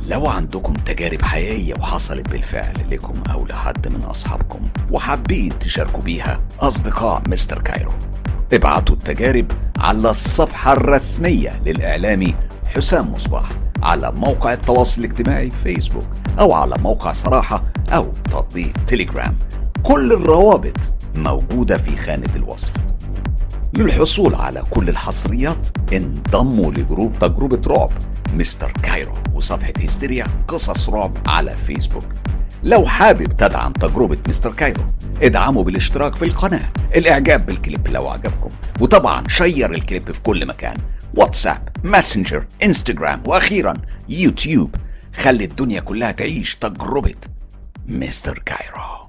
لو عندكم تجارب حقيقية وحصلت بالفعل لكم أو لحد من أصحابكم وحابين تشاركوا بيها أصدقاء مستر كايرو ابعتوا التجارب على الصفحة الرسمية للإعلامي حسام مصباح على موقع التواصل الاجتماعي فيسبوك أو على موقع صراحة أو تطبيق تليجرام كل الروابط موجودة في خانة الوصف. للحصول على كل الحصريات انضموا لجروب تجربة رعب مستر كايرو وصفحة هستيريا قصص رعب على فيسبوك. لو حابب تدعم تجربة مستر كايرو ادعموا بالاشتراك في القناة الإعجاب بالكليب لو عجبكم وطبعا share الكليب في كل مكان. واتساب ماسنجر انستجرام وأخيرا يوتيوب. خلي الدنيا كلها تعيش تجربة مستر كايرو.